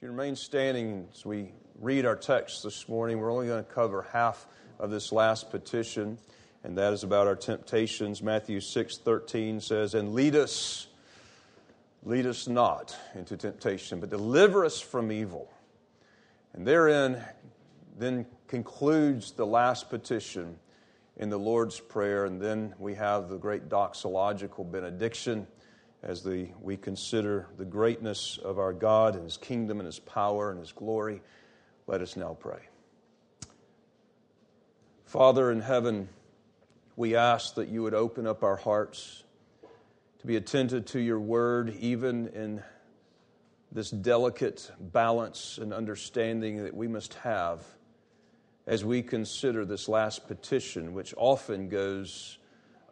If you remain standing as we read our text this morning, we're only going to cover half of this last petition, and that is about our temptations. Matthew 6 13 says, And lead us, lead us not into temptation, but deliver us from evil. And therein then concludes the last petition in the Lord's Prayer, and then we have the great doxological benediction as the, we consider the greatness of our God and His kingdom and His power and His glory, let us now pray. Father in heaven, we ask that you would open up our hearts to be attentive to your word, even in this delicate balance and understanding that we must have as we consider this last petition, which often goes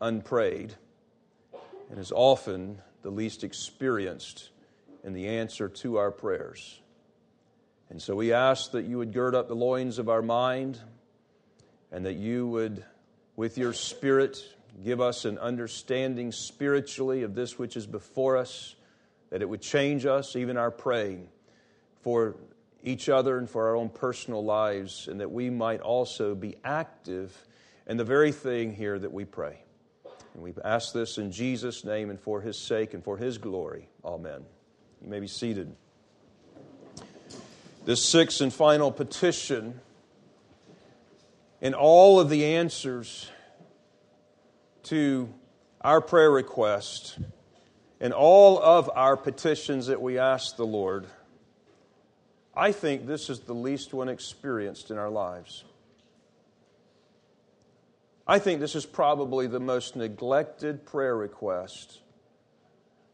unprayed and is often the least experienced in the answer to our prayers. And so we ask that you would gird up the loins of our mind and that you would, with your Spirit, give us an understanding spiritually of this which is before us, that it would change us, even our praying, for each other and for our own personal lives, and that we might also be active in the very thing here that we pray. And we ask this in Jesus' name and for his sake and for his glory. Amen. You may be seated. This sixth and final petition, and all of the answers to our prayer request, and all of our petitions that we ask the Lord, I think this is the least one experienced in our lives. I think this is probably the most neglected prayer request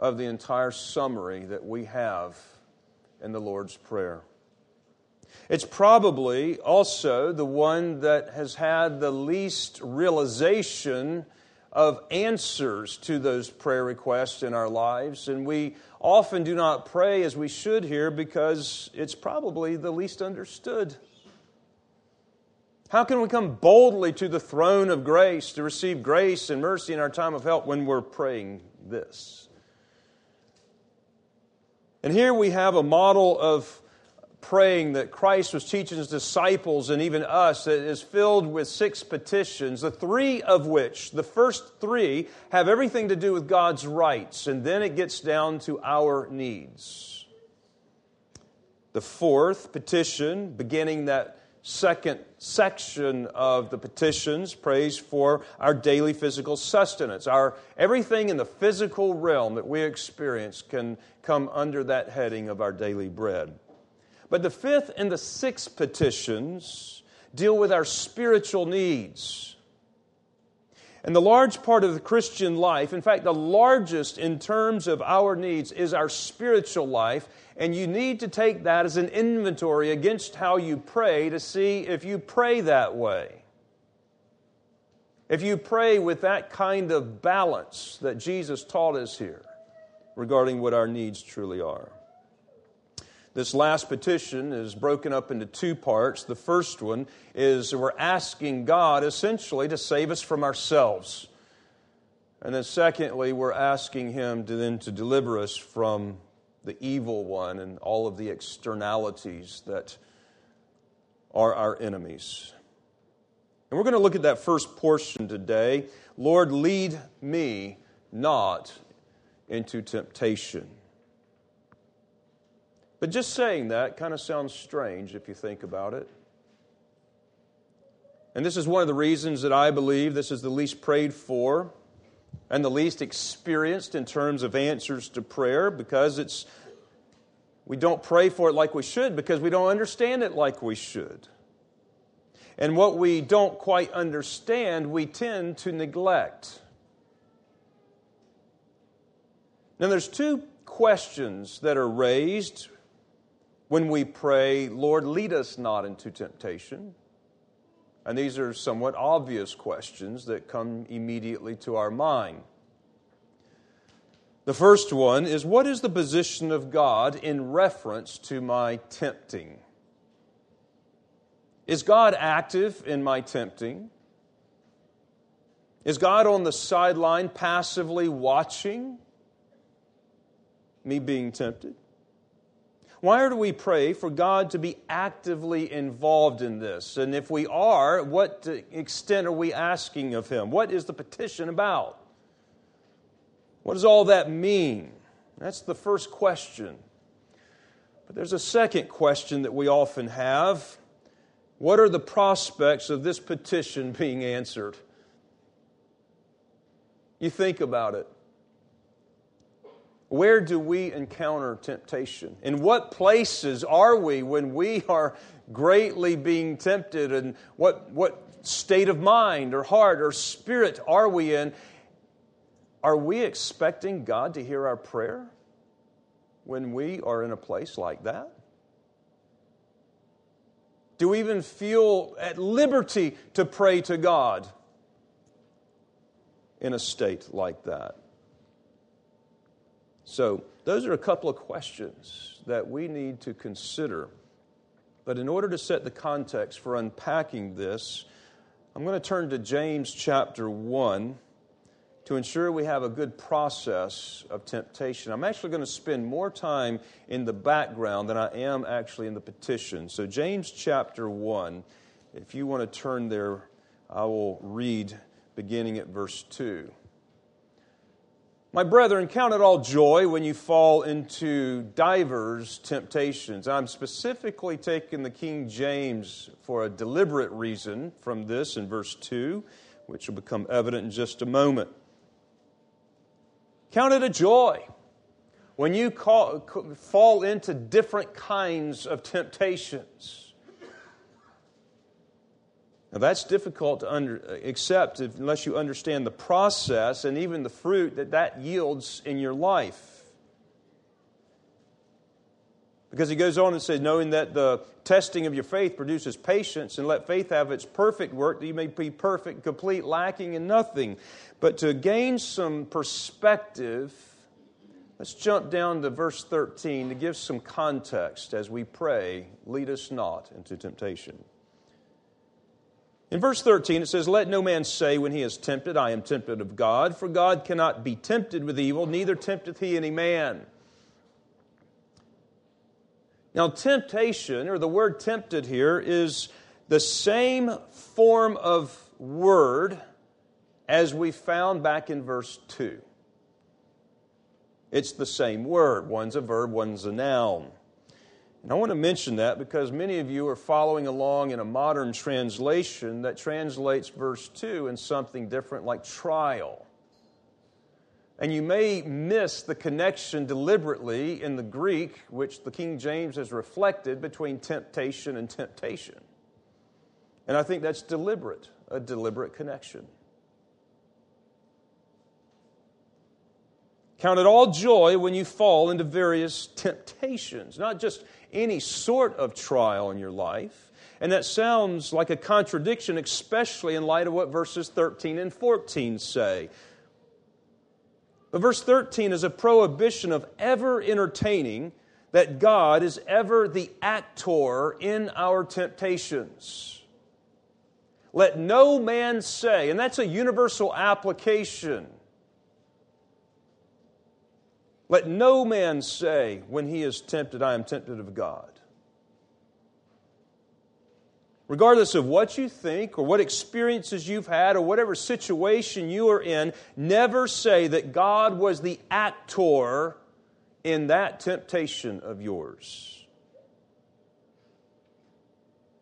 of the entire summary that we have in the Lord's Prayer. It's probably also the one that has had the least realization of answers to those prayer requests in our lives. And we often do not pray as we should here because it's probably the least understood. How can we come boldly to the throne of grace to receive grace and mercy in our time of help when we're praying this? And here we have a model of praying that Christ was teaching his disciples and even us that is filled with six petitions, the three of which, the first three, have everything to do with God's rights, and then it gets down to our needs. The fourth petition, beginning that second section of the petitions prays for our daily physical sustenance. Our, everything in the physical realm that we experience can come under that heading of our daily bread. But the fifth and the sixth petitions deal with our spiritual needs. And the large part of the Christian life, in fact, the largest in terms of our needs, is our spiritual life and you need to take that as an inventory against how you pray to see if you pray that way. If you pray with that kind of balance that Jesus taught us here regarding what our needs truly are. This last petition is broken up into two parts. The first one is we're asking God essentially to save us from ourselves. And then secondly, we're asking Him to then to deliver us from the evil one and all of the externalities that are our enemies. And we're going to look at that first portion today. Lord, lead me not into temptation. But just saying that kind of sounds strange if you think about it. And this is one of the reasons that I believe this is the least prayed for and the least experienced in terms of answers to prayer because it's we don't pray for it like we should because we don't understand it like we should. And what we don't quite understand, we tend to neglect. Now, there's two questions that are raised when we pray, Lord, lead us not into temptation. And these are somewhat obvious questions that come immediately to our mind. The first one is What is the position of God in reference to my tempting? Is God active in my tempting? Is God on the sideline passively watching me being tempted? Why do we pray for God to be actively involved in this? And if we are, what extent are we asking of Him? What is the petition about? What does all that mean? That's the first question. But there's a second question that we often have What are the prospects of this petition being answered? You think about it. Where do we encounter temptation? In what places are we when we are greatly being tempted? And what, what state of mind or heart or spirit are we in? Are we expecting God to hear our prayer when we are in a place like that? Do we even feel at liberty to pray to God in a state like that? So, those are a couple of questions that we need to consider. But in order to set the context for unpacking this, I'm going to turn to James chapter 1 to ensure we have a good process of temptation. I'm actually going to spend more time in the background than I am actually in the petition. So, James chapter 1, if you want to turn there, I will read beginning at verse 2. My brethren, count it all joy when you fall into divers temptations. I'm specifically taking the King James for a deliberate reason from this in verse 2, which will become evident in just a moment. Count it a joy when you call, fall into different kinds of temptations. Now, that's difficult to under, uh, accept unless you understand the process and even the fruit that that yields in your life. Because he goes on and says, knowing that the testing of your faith produces patience, and let faith have its perfect work, that you may be perfect, complete, lacking in nothing. But to gain some perspective, let's jump down to verse 13 to give some context as we pray, lead us not into temptation. In verse 13, it says, Let no man say when he is tempted, I am tempted of God, for God cannot be tempted with evil, neither tempteth he any man. Now, temptation, or the word tempted here, is the same form of word as we found back in verse 2. It's the same word. One's a verb, one's a noun. And I want to mention that because many of you are following along in a modern translation that translates verse 2 in something different, like trial. And you may miss the connection deliberately in the Greek, which the King James has reflected between temptation and temptation. And I think that's deliberate, a deliberate connection. Count it all joy when you fall into various temptations, not just any sort of trial in your life. And that sounds like a contradiction, especially in light of what verses 13 and 14 say. But verse 13 is a prohibition of ever entertaining that God is ever the actor in our temptations. Let no man say, and that's a universal application let no man say when he is tempted, I am tempted of God. Regardless of what you think or what experiences you've had or whatever situation you are in, never say that God was the actor in that temptation of yours.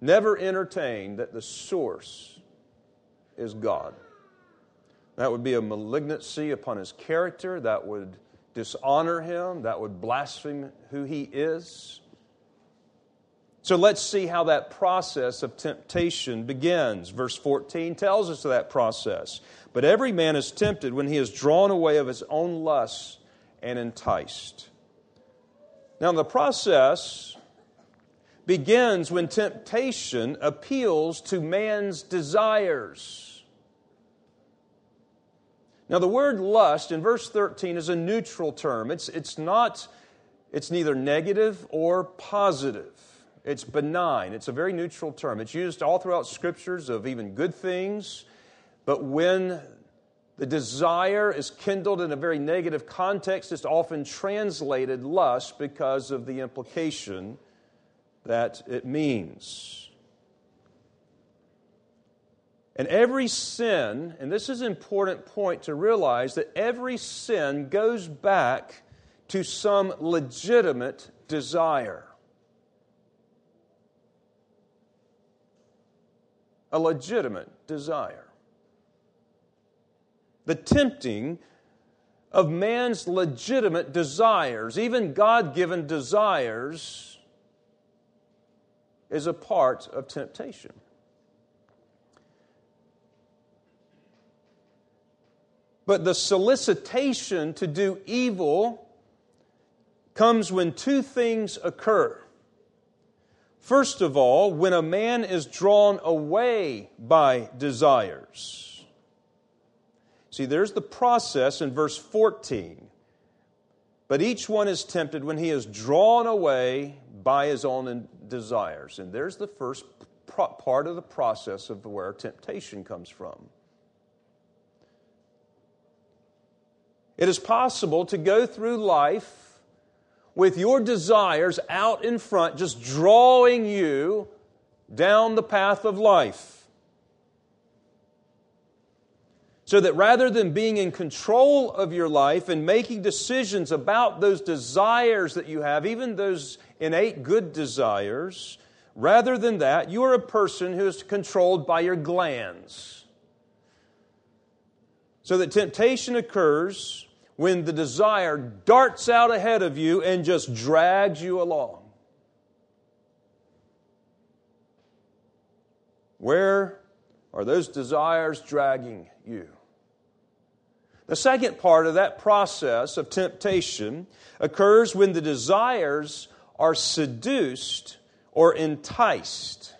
Never entertain that the source is God. That would be a malignancy upon his character. That would dishonor him, that would blaspheme who he is. So let's see how that process of temptation begins. Verse 14 tells us of that process. But every man is tempted when he is drawn away of his own lusts and enticed. Now, the process begins when temptation appeals to man's desires. Now, the word lust in verse 13 is a neutral term. It's, it's not, it's neither negative or positive. It's benign. It's a very neutral term. It's used all throughout scriptures of even good things, but when the desire is kindled in a very negative context. It's often translated lust because of the implication that it means. And every sin, and this is an important point to realize that every sin goes back to some legitimate desire. A legitimate desire. The tempting of man's legitimate desires, even God given desires, is a part of temptation. But the solicitation to do evil comes when two things occur. First of all, when a man is drawn away by desires. See, there's the process in verse 14. But each one is tempted when he is drawn away by his own desires. And there's the first part of the process of where temptation comes from. It is possible to go through life with your desires out in front, just drawing you down the path of life. So that rather than being in control of your life and making decisions about those desires that you have, even those innate good desires, rather than that, you are a person who is controlled by your glands. So that temptation occurs when the desire darts out ahead of you and just drags you along. Where are those desires dragging you? The second part of that process of temptation occurs when the desires are seduced or enticed.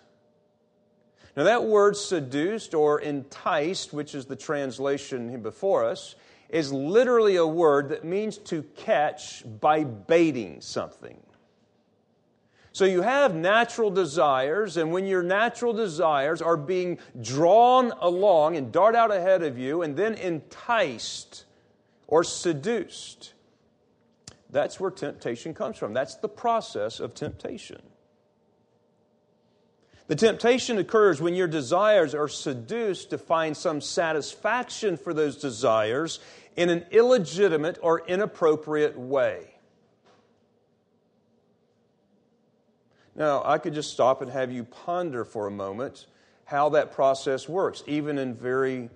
Now, that word seduced or enticed, which is the translation before us, is literally a word that means to catch by baiting something. So you have natural desires, and when your natural desires are being drawn along and dart out ahead of you and then enticed or seduced, that's where temptation comes from. That's the process of temptation. The temptation occurs when your desires are seduced to find some satisfaction for those desires in an illegitimate or inappropriate way. Now, I could just stop and have you ponder for a moment how that process works, even in very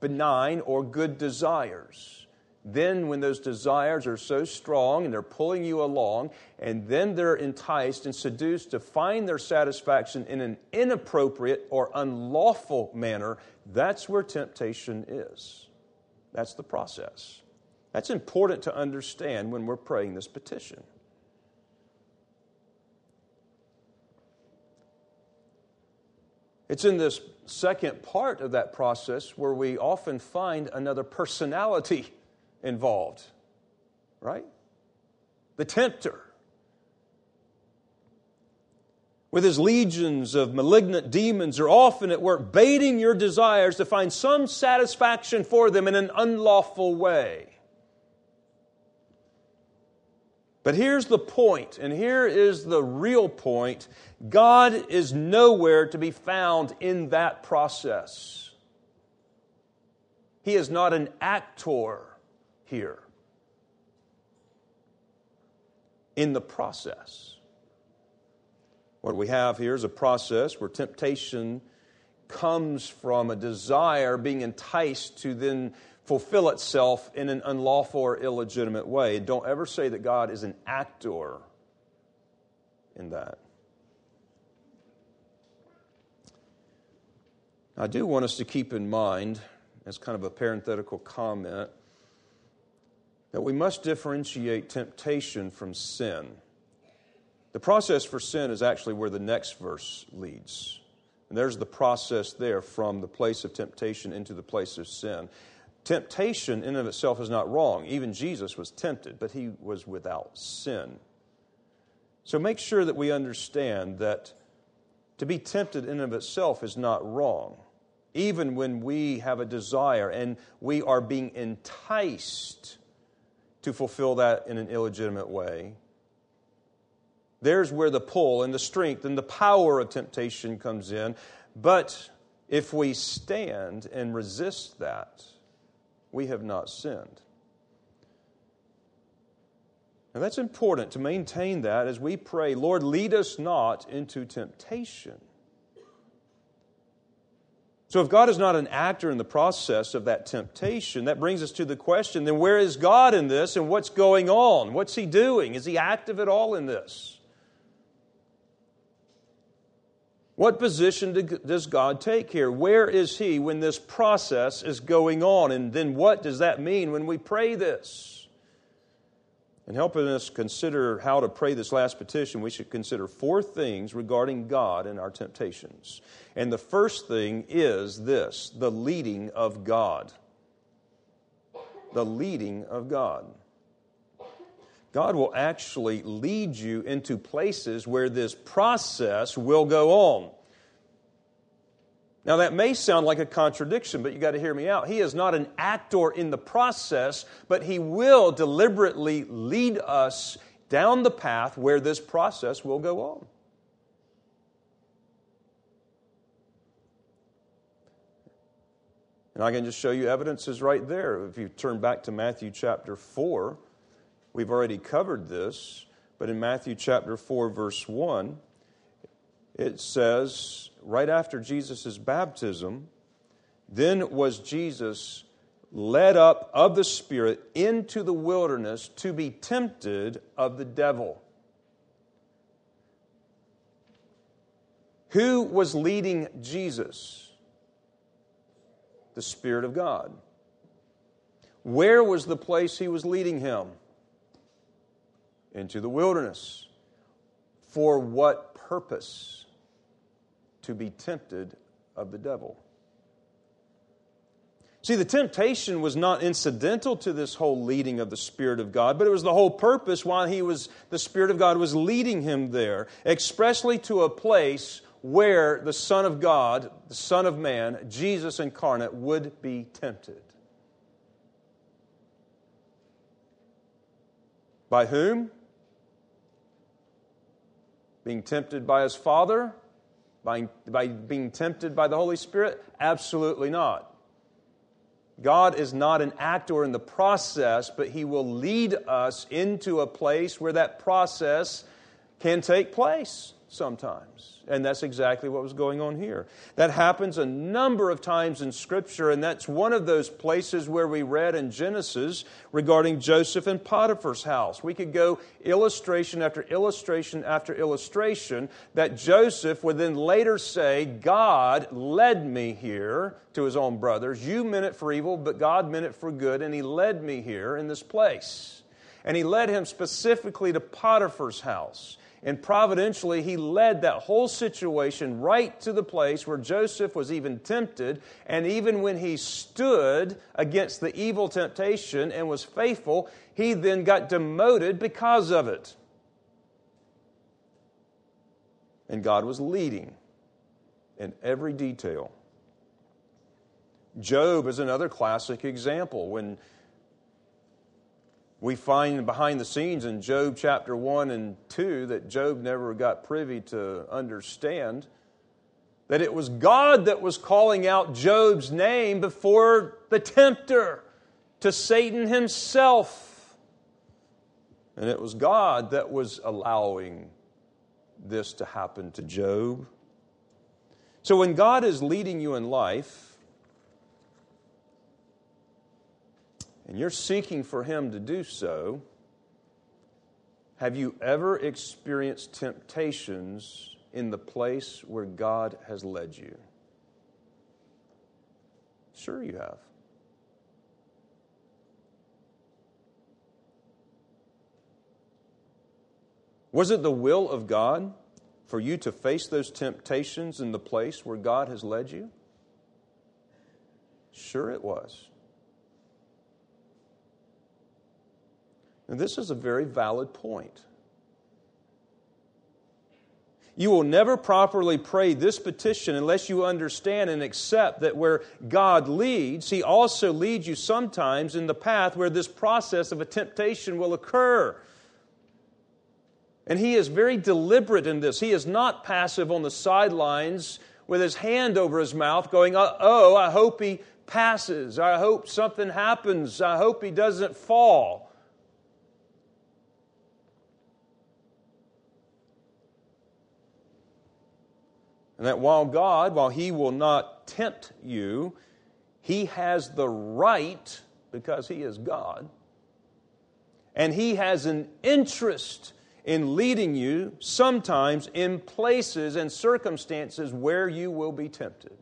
benign or good desires. Then, when those desires are so strong and they're pulling you along, and then they're enticed and seduced to find their satisfaction in an inappropriate or unlawful manner, that's where temptation is. That's the process. That's important to understand when we're praying this petition. It's in this second part of that process where we often find another personality involved, right? The tempter with his legions of malignant demons are often at work baiting your desires to find some satisfaction for them in an unlawful way. But here's the point, and here is the real point God is nowhere to be found in that process. He is not an actor here in the process. What we have here is a process where temptation comes from a desire being enticed to then fulfill itself in an unlawful or illegitimate way. Don't ever say that God is an actor in that. I do want us to keep in mind, as kind of a parenthetical comment, that we must differentiate temptation from sin. The process for sin is actually where the next verse leads. And there's the process there from the place of temptation into the place of sin. Temptation in and of itself is not wrong. Even Jesus was tempted, but he was without sin. So make sure that we understand that to be tempted in and of itself is not wrong. even when we have a desire and we are being enticed to fulfill that in an illegitimate way. There's where the pull and the strength and the power of temptation comes in. But if we stand and resist that, we have not sinned. And that's important to maintain that as we pray, Lord, lead us not into temptation. So, if God is not an actor in the process of that temptation, that brings us to the question then where is God in this and what's going on? What's He doing? Is He active at all in this? What position does God take here? Where is He when this process is going on? And then what does that mean when we pray this? In helping us consider how to pray this last petition, we should consider four things regarding God and our temptations. And the first thing is this the leading of God. The leading of God. God will actually lead you into places where this process will go on. Now, that may sound like a contradiction, but you got to hear me out. He is not an actor in the process, but he will deliberately lead us down the path where this process will go on. And I can just show you evidences right there. If you turn back to Matthew chapter 4, we've already covered this, but in Matthew chapter 4, verse 1, it says, right after Jesus' baptism, then was Jesus led up of the Spirit into the wilderness to be tempted of the devil. Who was leading Jesus? The Spirit of God. Where was the place he was leading him? Into the wilderness. For what purpose? To be tempted of the devil. See, the temptation was not incidental to this whole leading of the Spirit of God, but it was the whole purpose why he was, the Spirit of God was leading him there, expressly to a place where the Son of God, the Son of Man, Jesus incarnate, would be tempted. By whom? Being tempted by his Father? By, by being tempted by the Holy Spirit? Absolutely not. God is not an actor in the process, but He will lead us into a place where that process can take place sometimes. And that's exactly what was going on here. That happens a number of times in Scripture, and that's one of those places where we read in Genesis regarding Joseph and Potiphar's house. We could go illustration after illustration after illustration that Joseph would then later say, God led me here to his own brothers. You meant it for evil, but God meant it for good, and he led me here in this place. And he led him specifically to Potiphar's house. And providentially, he led that whole situation right to the place where Joseph was even tempted. And even when he stood against the evil temptation and was faithful, he then got demoted because of it. And God was leading in every detail. Job is another classic example. When we find behind the scenes in Job chapter 1 and 2 that Job never got privy to understand that it was God that was calling out Job's name before the tempter to Satan himself. And it was God that was allowing this to happen to Job. So when God is leading you in life, and you're seeking for Him to do so, have you ever experienced temptations in the place where God has led you? Sure, you have. Was it the will of God for you to face those temptations in the place where God has led you? Sure, it was. And this is a very valid point. You will never properly pray this petition unless you understand and accept that where God leads, He also leads you sometimes in the path where this process of a temptation will occur. And He is very deliberate in this. He is not passive on the sidelines with His hand over His mouth, going, Oh, I hope He passes. I hope something happens. I hope He doesn't fall. And that while God, while He will not tempt you, He has the right, because He is God, and He has an interest in leading you sometimes in places and circumstances where you will be tempted.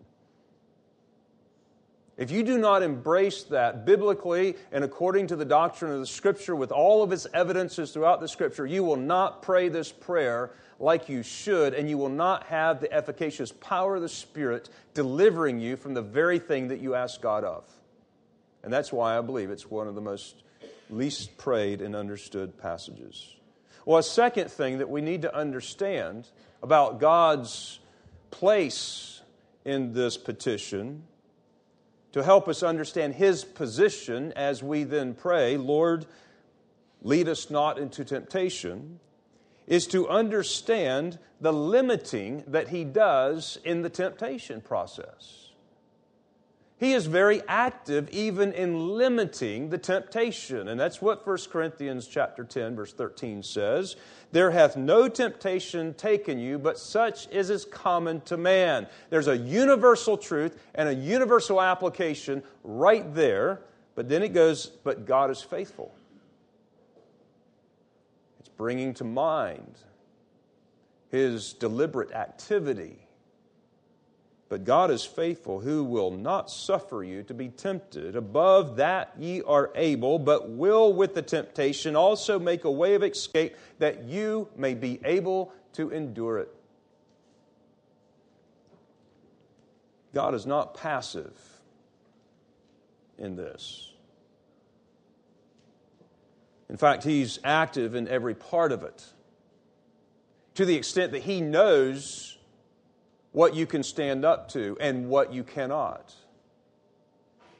If you do not embrace that biblically and according to the doctrine of the Scripture with all of its evidences throughout the Scripture, you will not pray this prayer like you should, and you will not have the efficacious power of the Spirit delivering you from the very thing that you ask God of. And that's why I believe it's one of the most least prayed and understood passages. Well, a second thing that we need to understand about God's place in this petition to help us understand His position as we then pray, Lord, lead us not into temptation, is to understand the limiting that he does in the temptation process. He is very active even in limiting the temptation. And that's what 1 Corinthians chapter 10 verse 13 says. There hath no temptation taken you, but such as is common to man. There's a universal truth and a universal application right there. But then it goes, but God is faithful bringing to mind his deliberate activity. But God is faithful, who will not suffer you to be tempted above that ye are able, but will with the temptation also make a way of escape that you may be able to endure it. God is not passive in this. In fact, he's active in every part of it to the extent that he knows what you can stand up to and what you cannot.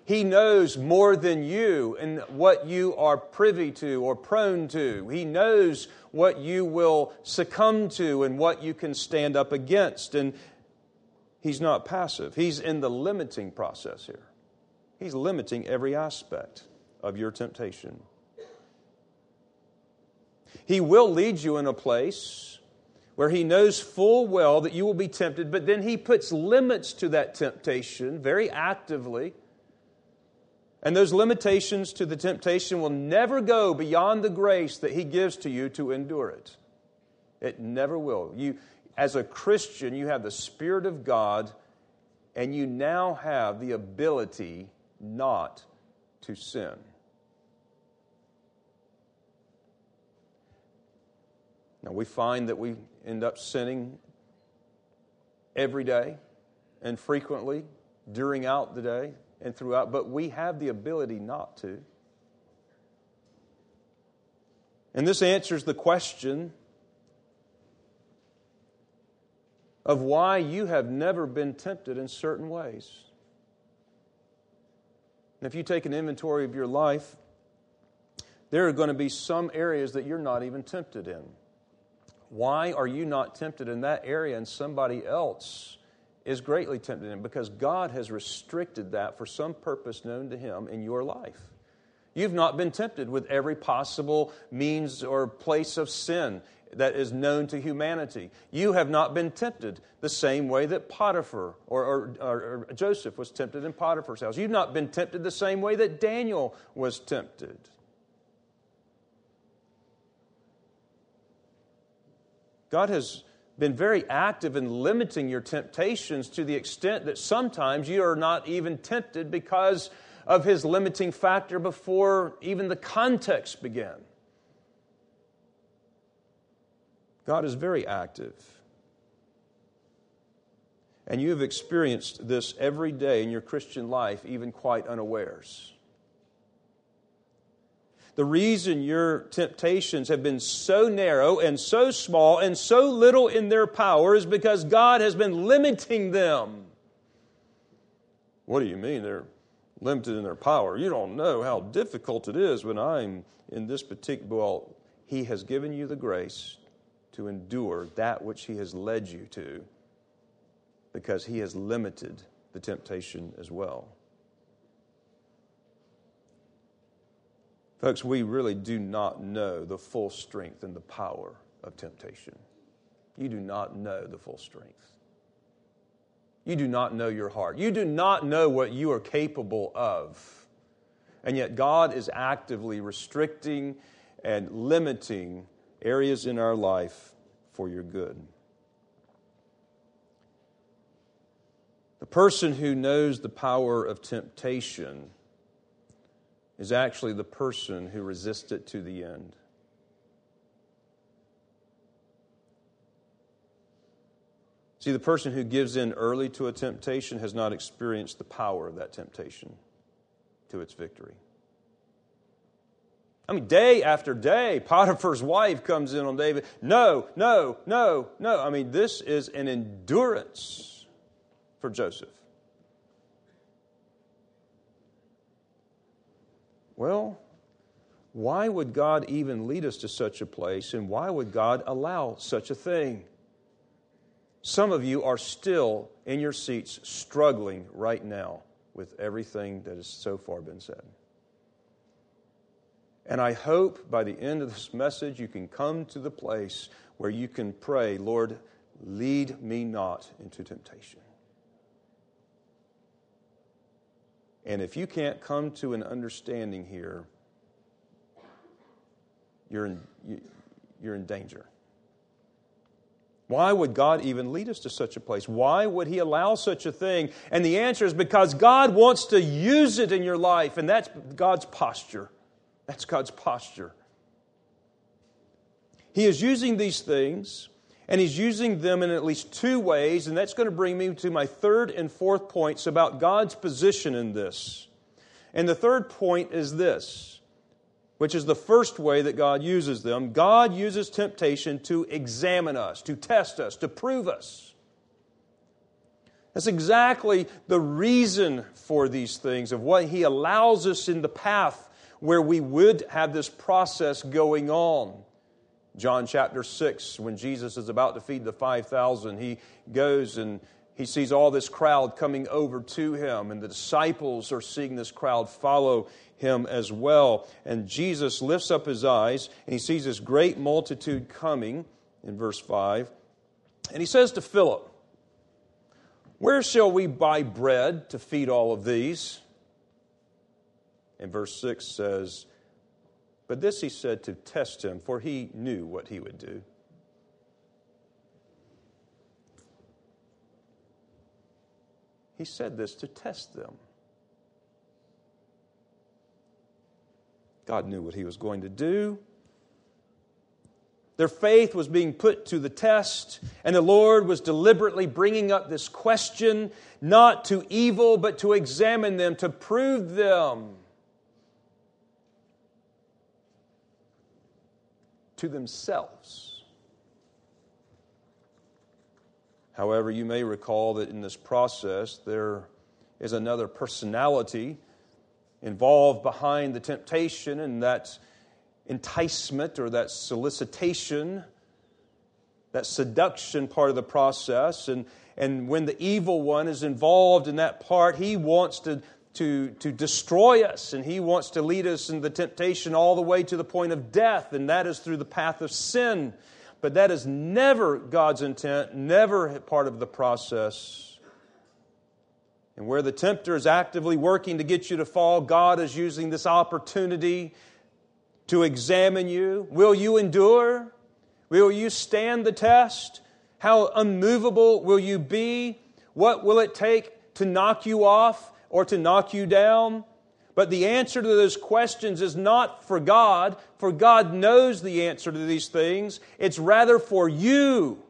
He knows more than you and what you are privy to or prone to. He knows what you will succumb to and what you can stand up against. And he's not passive, he's in the limiting process here. He's limiting every aspect of your temptation. He will lead you in a place where He knows full well that you will be tempted, but then He puts limits to that temptation very actively. And those limitations to the temptation will never go beyond the grace that He gives to you to endure it. It never will. You, as a Christian, you have the Spirit of God, and you now have the ability not to sin. Now, we find that we end up sinning every day and frequently during out the day and throughout, but we have the ability not to. And this answers the question of why you have never been tempted in certain ways. And if you take an inventory of your life, there are going to be some areas that you're not even tempted in. Why are you not tempted in that area and somebody else is greatly tempted in? Because God has restricted that for some purpose known to Him in your life. You've not been tempted with every possible means or place of sin that is known to humanity. You have not been tempted the same way that Potiphar or, or, or, Joseph was tempted in Potiphar's house. You've not been tempted the same way that Daniel was tempted. God has been very active in limiting your temptations to the extent that sometimes you are not even tempted because of his limiting factor before even the context began. God is very active. And you have experienced this every day in your Christian life, even quite unawares. The reason your temptations have been so narrow and so small and so little in their power is because God has been limiting them. What do you mean they're limited in their power? You don't know how difficult it is when I'm in this particular. Well, He has given you the grace to endure that which He has led you to because He has limited the temptation as well. Folks, we really do not know the full strength and the power of temptation. You do not know the full strength. You do not know your heart. You do not know what you are capable of. And yet, God is actively restricting and limiting areas in our life for your good. The person who knows the power of temptation is actually the person who resists it to the end. See, the person who gives in early to a temptation has not experienced the power of that temptation to its victory. I mean, day after day, Potiphar's wife comes in on David. No, no, no, no. I mean, this is an endurance for Joseph. Well, why would God even lead us to such a place, and why would God allow such a thing? Some of you are still in your seats struggling right now with everything that has so far been said. And I hope by the end of this message you can come to the place where you can pray, Lord, lead me not into temptation. And if you can't come to an understanding here, you're in, you're in danger. Why would God even lead us to such a place? Why would He allow such a thing? And the answer is because God wants to use it in your life, and that's God's posture. That's God's posture. He is using these things and he's using them in at least two ways, and that's going to bring me to my third and fourth points about God's position in this. And the third point is this, which is the first way that God uses them. God uses temptation to examine us, to test us, to prove us. That's exactly the reason for these things, of what He allows us in the path where we would have this process going on. John chapter 6, when Jesus is about to feed the 5,000, he goes and he sees all this crowd coming over to him, and the disciples are seeing this crowd follow him as well. And Jesus lifts up his eyes and he sees this great multitude coming in verse 5. And he says to Philip, Where shall we buy bread to feed all of these? And verse 6 says, but this he said to test him, for he knew what he would do. He said this to test them. God knew what he was going to do. Their faith was being put to the test, and the Lord was deliberately bringing up this question, not to evil, but to examine them, to prove them. To themselves. However, you may recall that in this process there is another personality involved behind the temptation and that enticement or that solicitation, that seduction part of the process. And, and when the evil one is involved in that part, he wants to to, to destroy us, and He wants to lead us in the temptation all the way to the point of death, and that is through the path of sin. But that is never God's intent, never part of the process. And where the tempter is actively working to get you to fall, God is using this opportunity to examine you. Will you endure? Will you stand the test? How unmovable will you be? What will it take to knock you off? Or to knock you down. But the answer to those questions is not for God, for God knows the answer to these things. It's rather for you.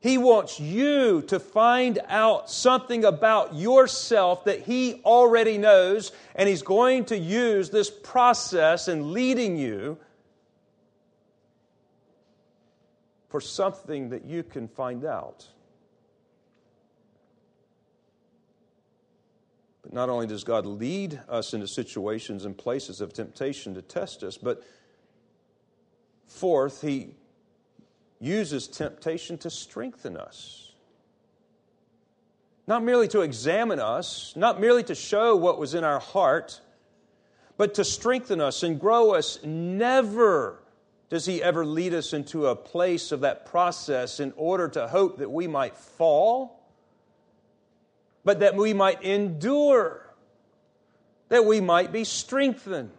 He wants you to find out something about yourself that He already knows, and He's going to use this process in leading you for something that you can find out. But not only does God lead us into situations and places of temptation to test us, but fourth, He uses temptation to strengthen us. Not merely to examine us, not merely to show what was in our heart, but to strengthen us and grow us. Never does He ever lead us into a place of that process in order to hope that we might fall, but that we might endure, that we might be strengthened.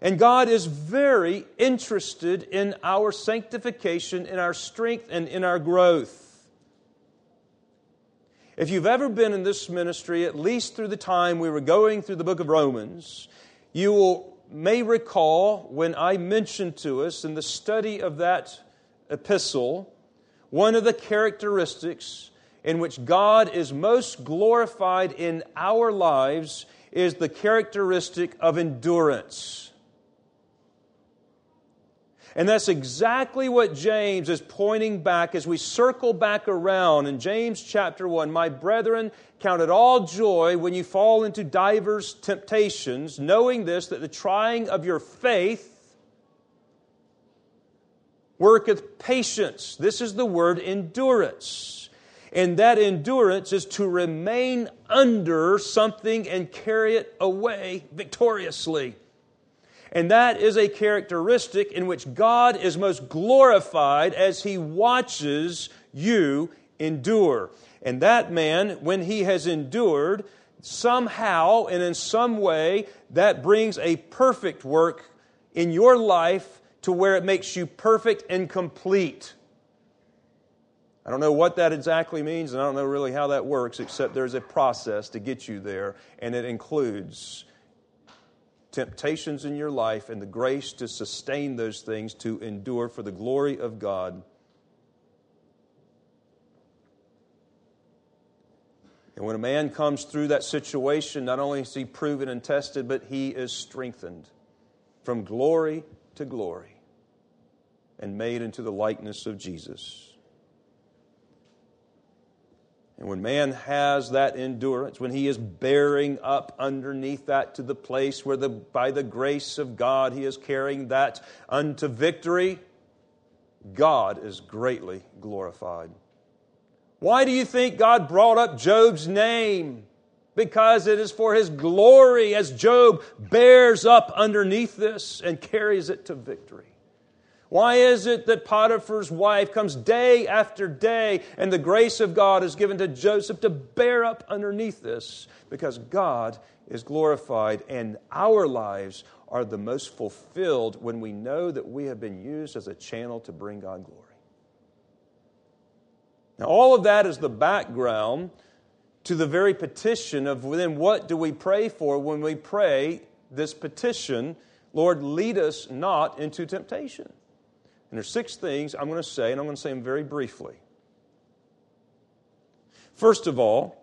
And God is very interested in our sanctification, in our strength, and in our growth. If you've ever been in this ministry, at least through the time we were going through the book of Romans, you will may recall when I mentioned to us in the study of that epistle one of the characteristics in which God is most glorified in our lives is the characteristic of endurance. And that's exactly what James is pointing back as we circle back around in James chapter 1. My brethren, count it all joy when you fall into divers temptations, knowing this, that the trying of your faith worketh patience. This is the word endurance. And that endurance is to remain under something and carry it away victoriously. And that is a characteristic in which God is most glorified as he watches you endure. And that man, when he has endured, somehow and in some way, that brings a perfect work in your life to where it makes you perfect and complete. I don't know what that exactly means, and I don't know really how that works, except there's a process to get you there, and it includes temptations in your life and the grace to sustain those things to endure for the glory of God. And when a man comes through that situation, not only is he proven and tested, but he is strengthened from glory to glory and made into the likeness of Jesus. And when man has that endurance, when he is bearing up underneath that to the place where the, by the grace of God he is carrying that unto victory, God is greatly glorified. Why do you think God brought up Job's name? Because it is for his glory as Job bears up underneath this and carries it to victory. Why is it that Potiphar's wife comes day after day and the grace of God is given to Joseph to bear up underneath this? Because God is glorified and our lives are the most fulfilled when we know that we have been used as a channel to bring God glory. Now, all of that is the background to the very petition of then what do we pray for when we pray this petition, Lord, lead us not into temptation. And there's six things I'm going to say, and I'm going to say them very briefly. First of all,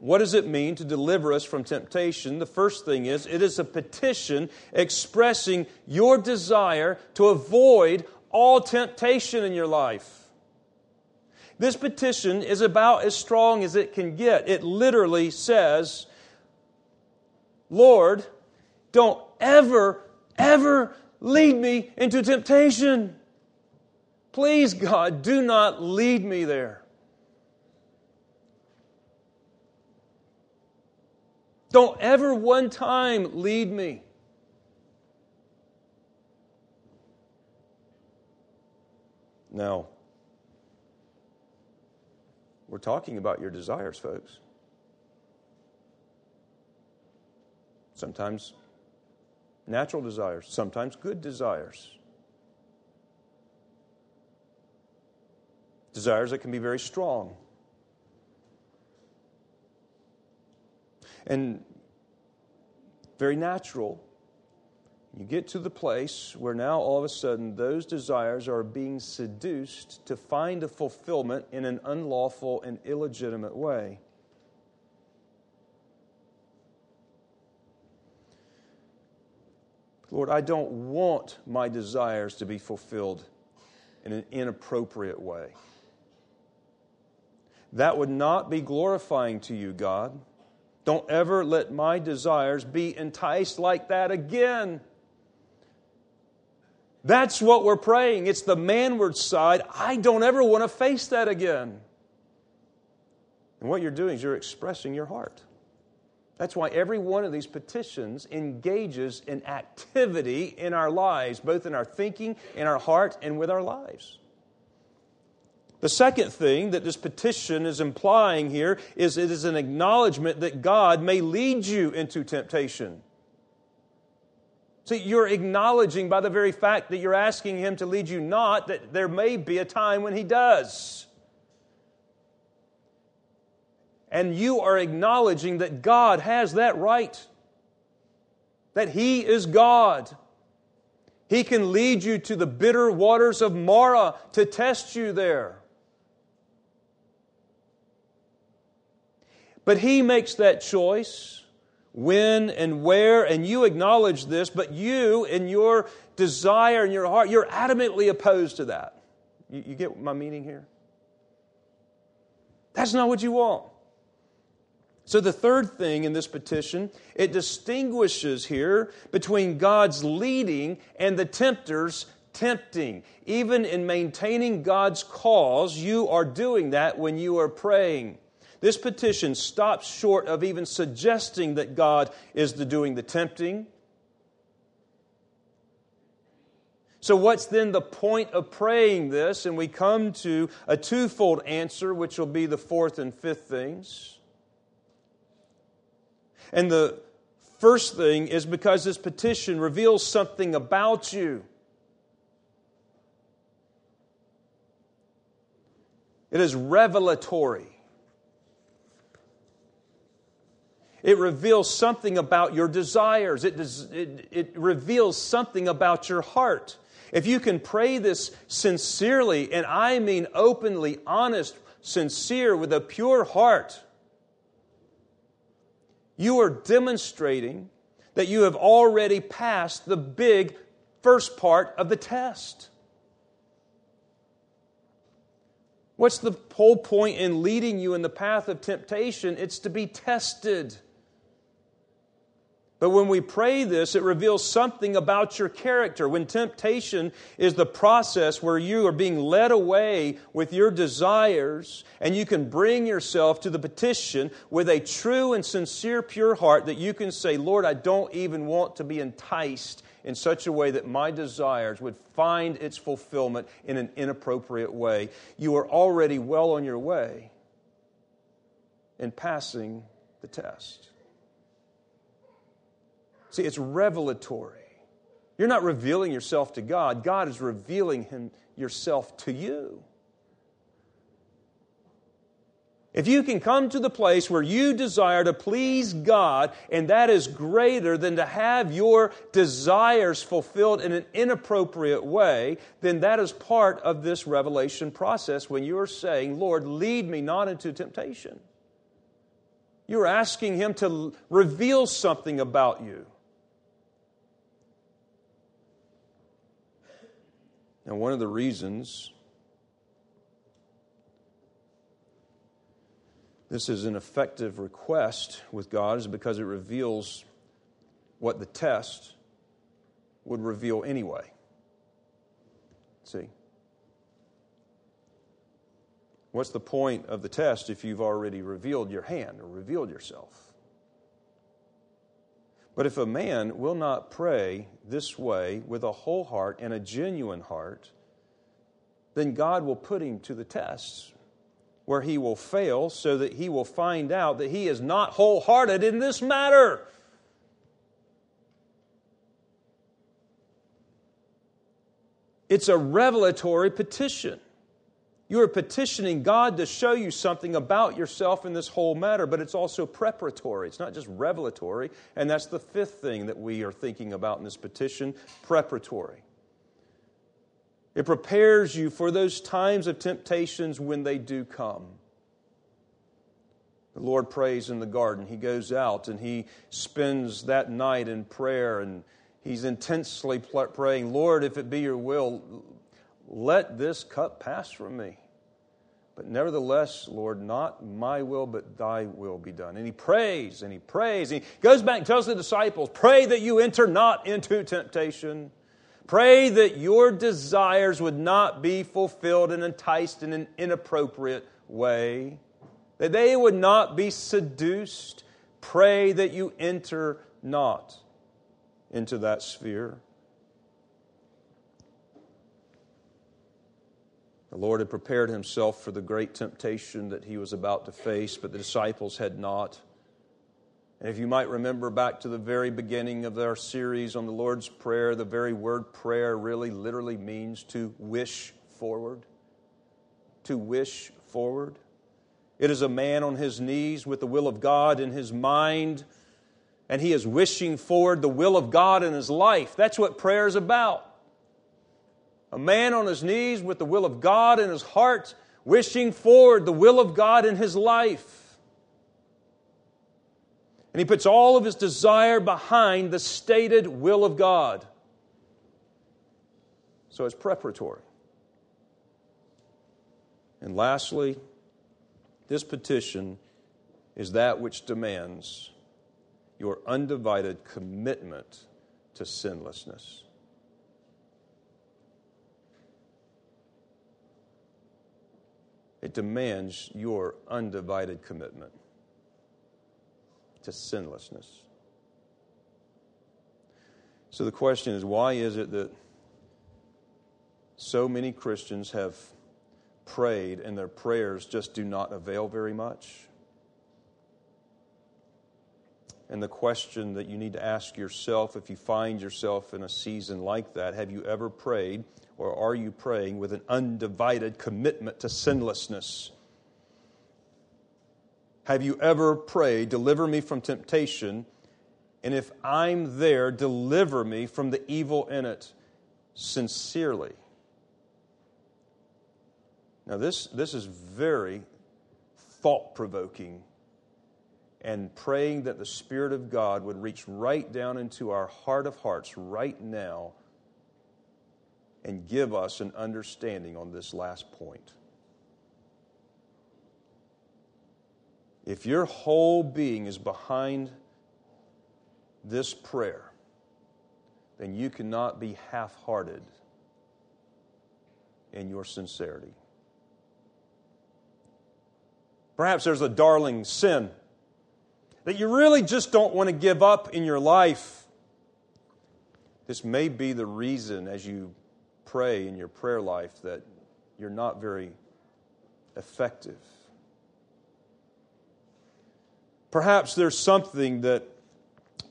what does it mean to deliver us from temptation? The first thing is it is a petition expressing your desire to avoid all temptation in your life. This petition is about as strong as it can get. It literally says, Lord, don't ever, ever lead me into temptation. Please, God, do not lead me there. Don't ever one time lead me. Now, we're talking about your desires, folks. Sometimes natural desires, sometimes good desires. Desires that can be very strong. And very natural. You get to the place where now all of a sudden those desires are being seduced to find a fulfillment in an unlawful and illegitimate way. Lord, I don't want my desires to be fulfilled in an inappropriate way. That would not be glorifying to you, God. Don't ever let my desires be enticed like that again. That's what we're praying. It's the manward side. I don't ever want to face that again. And what you're doing is you're expressing your heart. That's why every one of these petitions engages in activity in our lives, both in our thinking, in our heart, and with our lives. The second thing that this petition is implying here is it is an acknowledgement that God may lead you into temptation. See, you're acknowledging by the very fact that you're asking Him to lead you not that there may be a time when He does. And you are acknowledging that God has that right, that He is God. He can lead you to the bitter waters of Marah to test you there. But He makes that choice when and where, and you acknowledge this, but you, in your desire and your heart, you're adamantly opposed to that. You, you get my meaning here? That's not what you want. So, the third thing in this petition, it distinguishes here between God's leading and the tempter's tempting. Even in maintaining God's cause, you are doing that when you are praying. This petition stops short of even suggesting that God is the doing the tempting. So, what's then the point of praying this? And we come to a twofold answer, which will be the fourth and fifth things. And the first thing is because this petition reveals something about you. It is revelatory. It reveals something about your desires. It, does, it, it, reveals something about your heart. If you can pray this sincerely, and I mean openly, honest, sincere, with a pure heart, you are demonstrating that you have already passed the big first part of the test. What's the whole point in leading you in the path of temptation? It's to be tested. But when we pray this, it reveals something about your character. When temptation is the process where you are being led away with your desires, and you can bring yourself to the petition with a true and sincere, pure heart that you can say, Lord, I don't even want to be enticed in such a way that my desires would find its fulfillment in an inappropriate way. You are already well on your way in passing the test. See, it's revelatory. You're not revealing yourself to God, God is revealing him, yourself to you. If you can come to the place where you desire to please God, and that is greater than to have your desires fulfilled in an inappropriate way, then that is part of this revelation process when you are saying, Lord, lead me not into temptation. You're asking Him to reveal something about you. Now, one of the reasons this is an effective request with God is because it reveals what the test would reveal anyway. See? What's the point of the test if you've already revealed your hand or revealed yourself? But if a man will not pray this way with a whole heart and a genuine heart, then God will put him to the test where he will fail so that he will find out that he is not wholehearted in this matter. It's a revelatory petition. You are petitioning God to show you something about yourself in this whole matter, but it's also preparatory. It's not just revelatory. And that's the fifth thing that we are thinking about in this petition preparatory. It prepares you for those times of temptations when they do come. The Lord prays in the garden. He goes out and he spends that night in prayer and he's intensely praying, Lord, if it be your will, let this cup pass from me. But nevertheless, Lord, not my will, but thy will be done. And he prays and he prays. And he goes back and tells the disciples, Pray that you enter not into temptation. Pray that your desires would not be fulfilled and enticed in an inappropriate way, that they would not be seduced. Pray that you enter not into that sphere. The Lord had prepared himself for the great temptation that he was about to face, but the disciples had not. And if you might remember back to the very beginning of our series on the Lord's Prayer, the very word prayer really literally means to wish forward. To wish forward. It is a man on his knees with the will of God in his mind, and he is wishing forward the will of God in his life. That's what prayer is about. A man on his knees with the will of God in his heart, wishing forward the will of God in his life. And he puts all of his desire behind the stated will of God. So it's preparatory. And lastly, this petition is that which demands your undivided commitment to sinlessness. It demands your undivided commitment to sinlessness. So the question is why is it that so many Christians have prayed and their prayers just do not avail very much? And the question that you need to ask yourself if you find yourself in a season like that have you ever prayed or are you praying with an undivided commitment to sinlessness? Have you ever prayed, deliver me from temptation, and if I'm there, deliver me from the evil in it sincerely? Now, this, this is very thought provoking and praying that the Spirit of God would reach right down into our heart of hearts right now and give us an understanding on this last point. If your whole being is behind this prayer, then you cannot be half hearted in your sincerity. Perhaps there's a darling sin that you really just don't want to give up in your life. This may be the reason as you pray in your prayer life that you're not very effective. Perhaps there's something that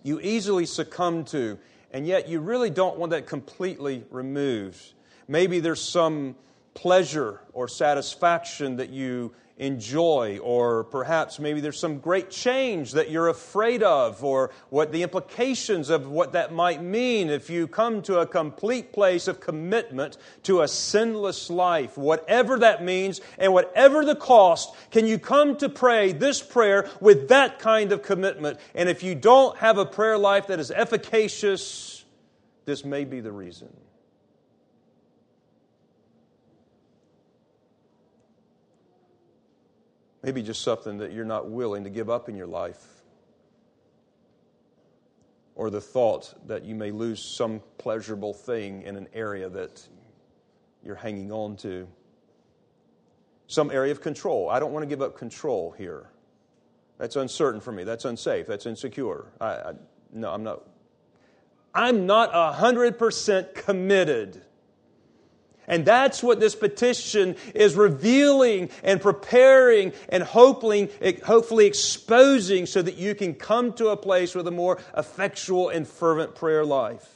you easily succumb to, and yet you really don't want that completely removed. Maybe there's some pleasure or satisfaction that you enjoy, or perhaps maybe there's some great change that you're afraid of, or what the implications of what that might mean if you come to a complete place of commitment to a sinless life. Whatever that means and whatever the cost, can you come to pray this prayer with that kind of commitment? And if you don't have a prayer life that is efficacious, this may be the reason. Maybe just something that you're not willing to give up in your life. Or the thought that you may lose some pleasurable thing in an area that you're hanging on to. Some area of control. I don't want to give up control here. That's uncertain for me. That's unsafe. That's insecure. I, I, no, I'm not. I'm not 100% committed and that's what this petition is revealing and preparing and hoping, hopefully exposing so that you can come to a place with a more effectual and fervent prayer life.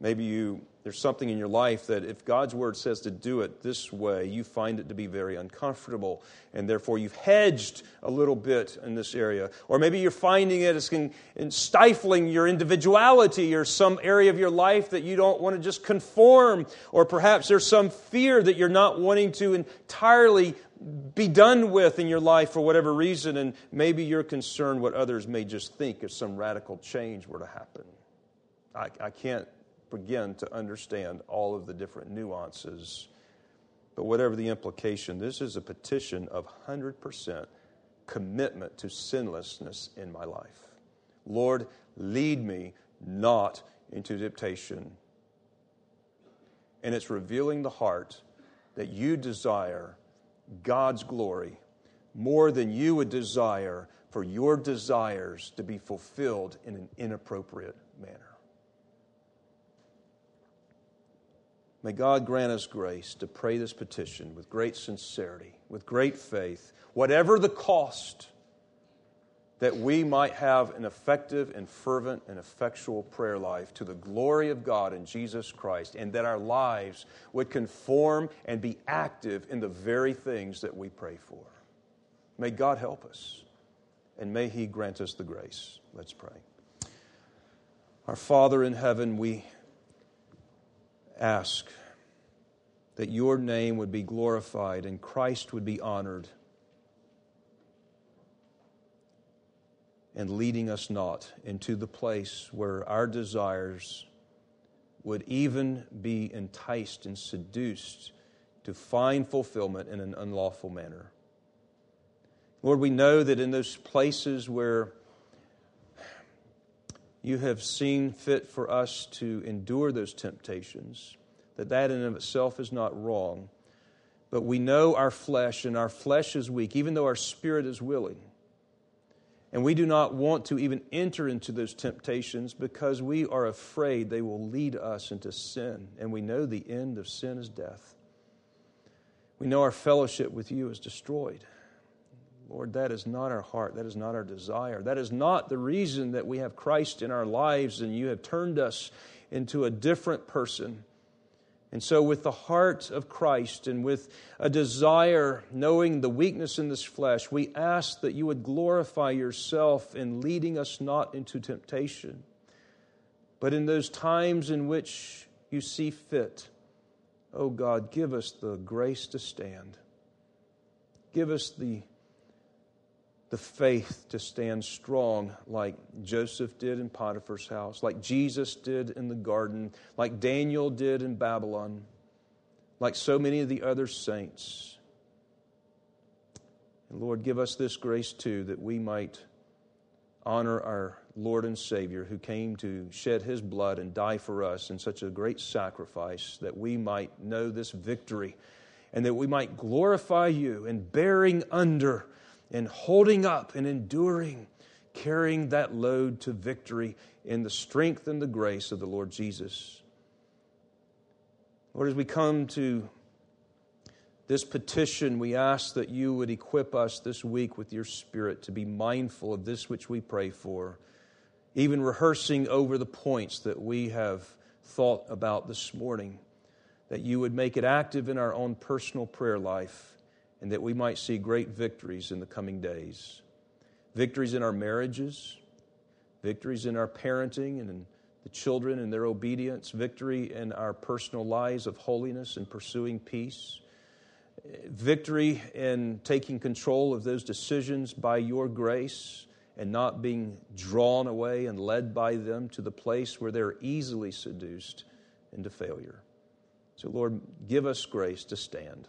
Maybe you there's something in your life that if God's word says to do it this way, you find it to be very uncomfortable, and therefore you've hedged a little bit in this area. Or maybe you're finding it as stifling your individuality or some area of your life that you don't want to just conform, or perhaps there's some fear that you're not wanting to entirely be done with in your life for whatever reason, and maybe you're concerned what others may just think if some radical change were to happen. I, I can't begin to understand all of the different nuances. But whatever the implication, this is a petition of 100% commitment to sinlessness in my life. Lord, lead me not into temptation. And it's revealing the heart that you desire God's glory more than you would desire for your desires to be fulfilled in an inappropriate manner. May God grant us grace to pray this petition with great sincerity, with great faith, whatever the cost, that we might have an effective and fervent and effectual prayer life to the glory of God in Jesus Christ, and that our lives would conform and be active in the very things that we pray for. May God help us, and may He grant us the grace. Let's pray. Our Father in heaven, we ask that your name would be glorified and Christ would be honored, and leading us not into the place where our desires would even be enticed and seduced to find fulfillment in an unlawful manner. Lord, we know that in those places where you have seen fit for us to endure those temptations, that that in of itself is not wrong. But we know our flesh, and our flesh is weak, even though our spirit is willing. And we do not want to even enter into those temptations because we are afraid they will lead us into sin. And we know the end of sin is death. We know our fellowship with you is destroyed. Lord, that is not our heart. That is not our desire. That is not the reason that we have Christ in our lives and you have turned us into a different person. And so, with the heart of Christ and with a desire, knowing the weakness in this flesh, we ask that you would glorify yourself in leading us not into temptation, but in those times in which you see fit. Oh God, give us the grace to stand. Give us the the faith to stand strong like Joseph did in Potiphar's house, like Jesus did in the garden, like Daniel did in Babylon, like so many of the other saints. And Lord, give us this grace too that we might honor our Lord and Savior who came to shed his blood and die for us in such a great sacrifice that we might know this victory and that we might glorify you in bearing under and holding up and enduring, carrying that load to victory in the strength and the grace of the Lord Jesus. Lord, as we come to this petition, we ask that you would equip us this week with your Spirit to be mindful of this which we pray for, even rehearsing over the points that we have thought about this morning, that you would make it active in our own personal prayer life and that we might see great victories in the coming days. Victories in our marriages, victories in our parenting and in the children and their obedience, victory in our personal lives of holiness and pursuing peace, victory in taking control of those decisions by your grace and not being drawn away and led by them to the place where they're easily seduced into failure. So, Lord, give us grace to stand.